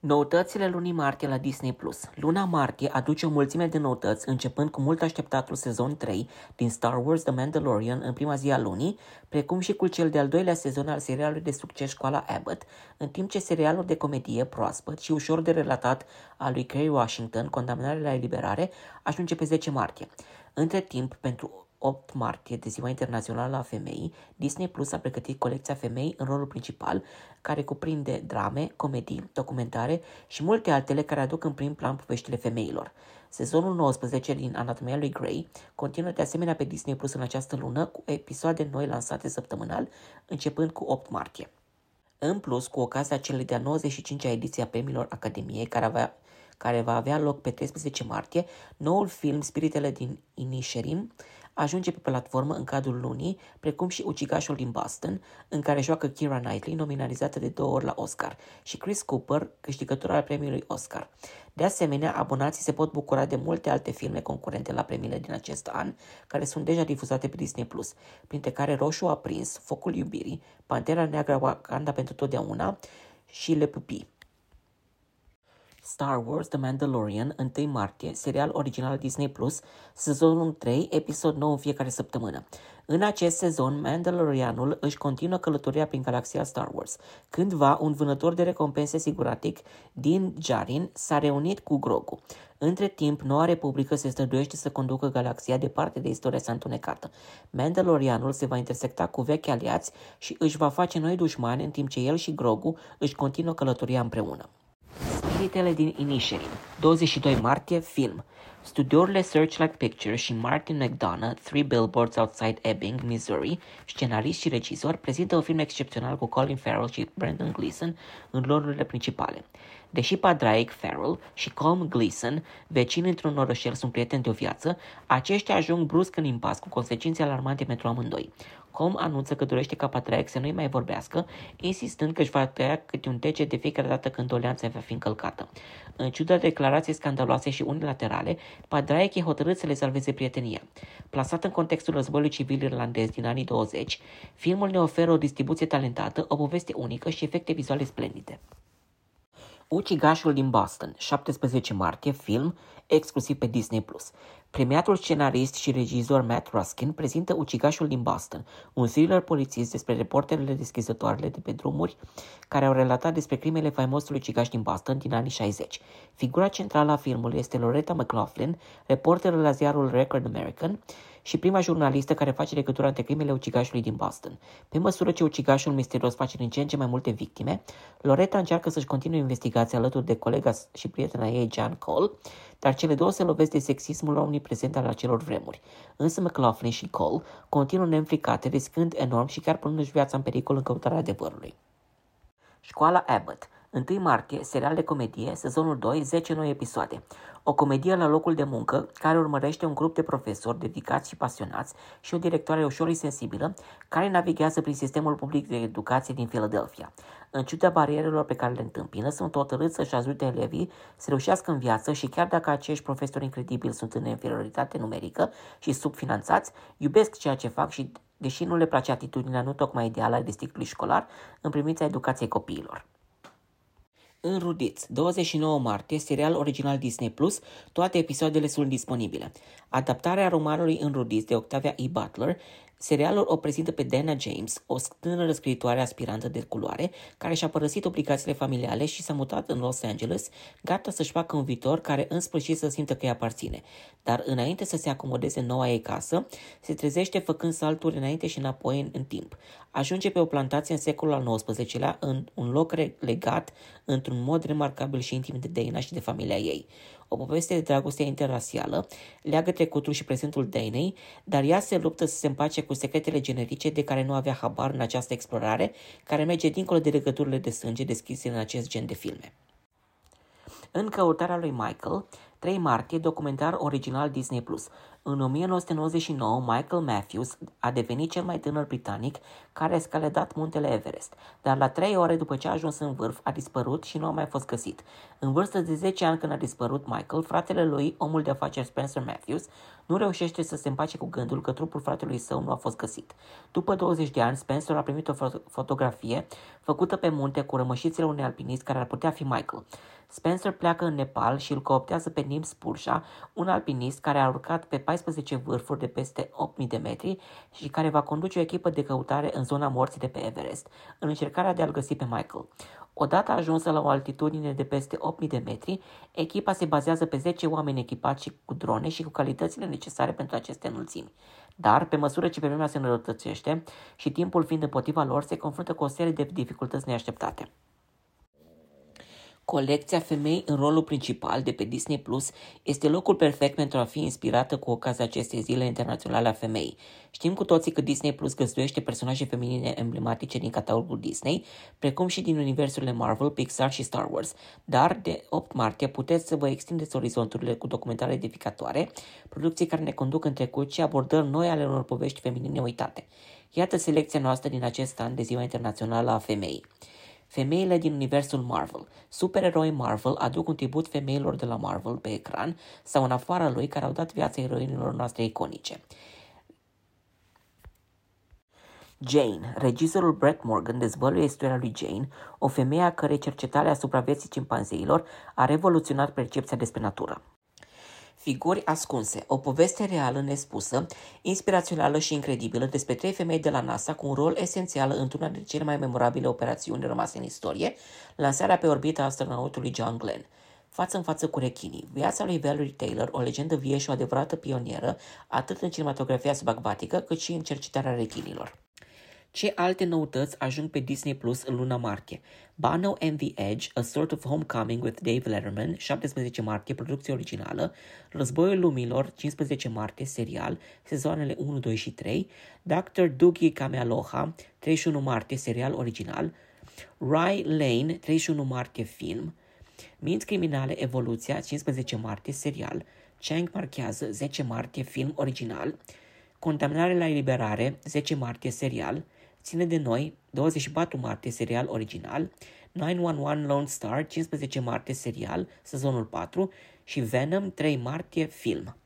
Noutățile lunii martie la Disney+. Plus. Luna martie aduce o mulțime de noutăți, începând cu mult așteptatul sezon 3 din Star Wars The Mandalorian în prima zi a lunii, precum și cu cel de-al doilea sezon al serialului de succes Școala Abbott, în timp ce serialul de comedie proaspăt și ușor de relatat al lui Kerry Washington, Condamnarea la eliberare, ajunge pe 10 martie. Între timp, pentru 8 martie, de Ziua Internațională a Femeii, Disney Plus a pregătit colecția Femei în rolul principal, care cuprinde drame, comedii, documentare și multe altele care aduc în prim plan poveștile femeilor. Sezonul 19 din Anatomia lui Grey continuă de asemenea pe Disney Plus în această lună cu episoade noi lansate săptămânal, începând cu 8 martie. În plus, cu ocazia celei de-a 95-a ediție a premiilor Academiei, care avea care va avea loc pe 13 martie, noul film Spiritele din Inisherin ajunge pe platformă în cadrul lunii, precum și Ucigașul din Boston, în care joacă Kira Knightley, nominalizată de două ori la Oscar, și Chris Cooper, câștigător al premiului Oscar. De asemenea, abonații se pot bucura de multe alte filme concurente la premiile din acest an, care sunt deja difuzate pe Disney+, printre care Roșu a prins, Focul iubirii, Pantera neagră Wakanda pentru totdeauna și Le Pupi. Star Wars The Mandalorian, 1 martie, serial original Disney+, Plus, sezonul 3, episod 9 în fiecare săptămână. În acest sezon, Mandalorianul își continuă călătoria prin galaxia Star Wars. Cândva, un vânător de recompense siguratic din Jarin s-a reunit cu Grogu. Între timp, Noua Republică se străduiește să conducă galaxia departe de istoria sa întunecată. Mandalorianul se va intersecta cu vechi aliați și își va face noi dușmani în timp ce el și Grogu își continuă călătoria împreună. Spiritele din Inisherin, 22 martie, film. Studiourile Searchlight Pictures și Martin McDonough, Three Billboards Outside Ebbing, Missouri, scenarist și regizor, prezintă un film excepțional cu Colin Farrell și Brendan Gleeson în rolurile principale. Deși padraic Farrell și Colm Gleeson, vecini într-un orășel, sunt prieteni de o viață, aceștia ajung brusc în impas cu consecințe alarmante pentru amândoi. Com anunță că dorește ca Patriarch să nu-i mai vorbească, insistând că își va tăia câte un tece de fiecare dată când doleanța va fi încălcată. În ciuda declarației scandaloase și unilaterale, Padraic e hotărât să le salveze prietenia. Plasat în contextul războiului civil irlandez din anii 20, filmul ne oferă o distribuție talentată, o poveste unică și efecte vizuale splendide. Ucigașul din Boston, 17 martie, film exclusiv pe Disney+. Premiatul scenarist și regizor Matt Ruskin prezintă Ucigașul din Boston, un thriller polițist despre reporterele deschizătoarele de pe drumuri care au relatat despre crimele faimosului ucigaș din Boston din anii 60. Figura centrală a filmului este Loretta McLaughlin, reporter la ziarul Record American, și prima jurnalistă care face legătura între crimele ucigașului din Boston. Pe măsură ce ucigașul misterios face din ce în ce mai multe victime, Loretta încearcă să-și continue investigația alături de colega și prietena ei, Jan Cole, dar cele două se lovesc de sexismul omniprezent al acelor vremuri. Însă McLaughlin și Cole continuă neînfricate, riscând enorm și chiar punându-și viața în pericol în căutarea adevărului. Școala Abbott 1 martie, serial de comedie, sezonul 2, 10 noi episoade. O comedie la locul de muncă care urmărește un grup de profesori dedicați și pasionați și o directoare ușor sensibilă care navighează prin sistemul public de educație din Philadelphia. În ciuda barierelor pe care le întâmpină, sunt hotărâți să-și ajute elevii să reușească în viață și chiar dacă acești profesori incredibili sunt în inferioritate numerică și subfinanțați, iubesc ceea ce fac și deși nu le place atitudinea nu tocmai ideală a districtului școlar în privința educației copiilor. Înrudiți, 29 martie, serial original Disney+, Plus, toate episoadele sunt disponibile. Adaptarea romanului Înrudiți de Octavia E. Butler Serialul o prezintă pe Dana James, o tânără scriitoare aspirantă de culoare, care și-a părăsit obligațiile familiale și s-a mutat în Los Angeles, gata să-și facă un viitor care în sfârșit să simtă că îi aparține. Dar înainte să se acomodeze în noua ei casă, se trezește făcând salturi înainte și înapoi în, în timp. Ajunge pe o plantație în secolul al XIX-lea, în un loc legat într-un mod remarcabil și intim de Dana și de familia ei o poveste de dragoste interrasială, leagă trecutul și prezentul Danei, dar ea se luptă să se împace cu secretele generice de care nu avea habar în această explorare, care merge dincolo de legăturile de sânge deschise în acest gen de filme. În căutarea lui Michael, 3 martie, documentar original Disney+. În 1999, Michael Matthews a devenit cel mai tânăr britanic care a escaladat muntele Everest, dar la trei ore după ce a ajuns în vârf a dispărut și nu a mai fost găsit. În vârstă de 10 ani când a dispărut Michael, fratele lui, omul de afaceri Spencer Matthews, nu reușește să se împace cu gândul că trupul fratelui său nu a fost găsit. După 20 de ani, Spencer a primit o fotografie făcută pe munte cu rămășițele unui alpinist care ar putea fi Michael. Spencer pleacă în Nepal și îl cooptează pe Nim Spursha, un alpinist care a urcat pe 14 vârfuri de peste 8000 de metri și care va conduce o echipă de căutare în zona morții de pe Everest, în încercarea de a-l găsi pe Michael. Odată ajunsă la o altitudine de peste 8000 de metri, echipa se bazează pe 10 oameni echipați cu drone și cu calitățile necesare pentru aceste înălțimi. Dar, pe măsură ce vremea se înrăutățește și timpul fiind împotriva lor, se confruntă cu o serie de dificultăți neașteptate. Colecția Femei în rolul principal de pe Disney Plus este locul perfect pentru a fi inspirată cu ocazia acestei zile internaționale a femeii. Știm cu toții că Disney Plus găzduiește personaje feminine emblematice din catalogul Disney, precum și din universurile Marvel, Pixar și Star Wars. Dar de 8 martie puteți să vă extindeți orizonturile cu documentare edificatoare, producții care ne conduc în trecut și abordări noi ale unor povești feminine uitate. Iată selecția noastră din acest an de Ziua Internațională a Femeii. Femeile din universul Marvel. Supereroi Marvel aduc un tribut femeilor de la Marvel pe ecran sau în afara lui care au dat viața eroinilor noastre iconice. Jane. Regizorul Brett Morgan dezvăluie istoria lui Jane, o femeie a cărei cercetare asupra vieții cimpanzeilor a revoluționat percepția despre natură. Figuri ascunse, o poveste reală nespusă, inspirațională și incredibilă despre trei femei de la NASA cu un rol esențial într-una dintre cele mai memorabile operațiuni rămase în istorie, lansarea pe orbită a astronautului John Glenn. Față în față cu rechinii, viața lui Valerie Taylor, o legendă vie și o adevărată pionieră, atât în cinematografia subacvatică, cât și în cercetarea rechinilor. Ce alte noutăți ajung pe Disney Plus în luna martie? Bano and the Edge, A Sort of Homecoming with Dave Letterman, 17 martie, producție originală, Războiul Lumilor, 15 martie, serial, sezoanele 1, 2 și 3, Dr. Dougie Kamealoha, 31 martie, serial original, Rye Lane, 31 martie, film, Minți Criminale, Evoluția, 15 martie, serial, Chang marchează, 10 martie, film original, Contaminare la eliberare, 10 martie, serial, Ține de noi, 24 martie serial original, 911 Lone Star, 15 martie serial, sezonul 4 și Venom 3 martie film.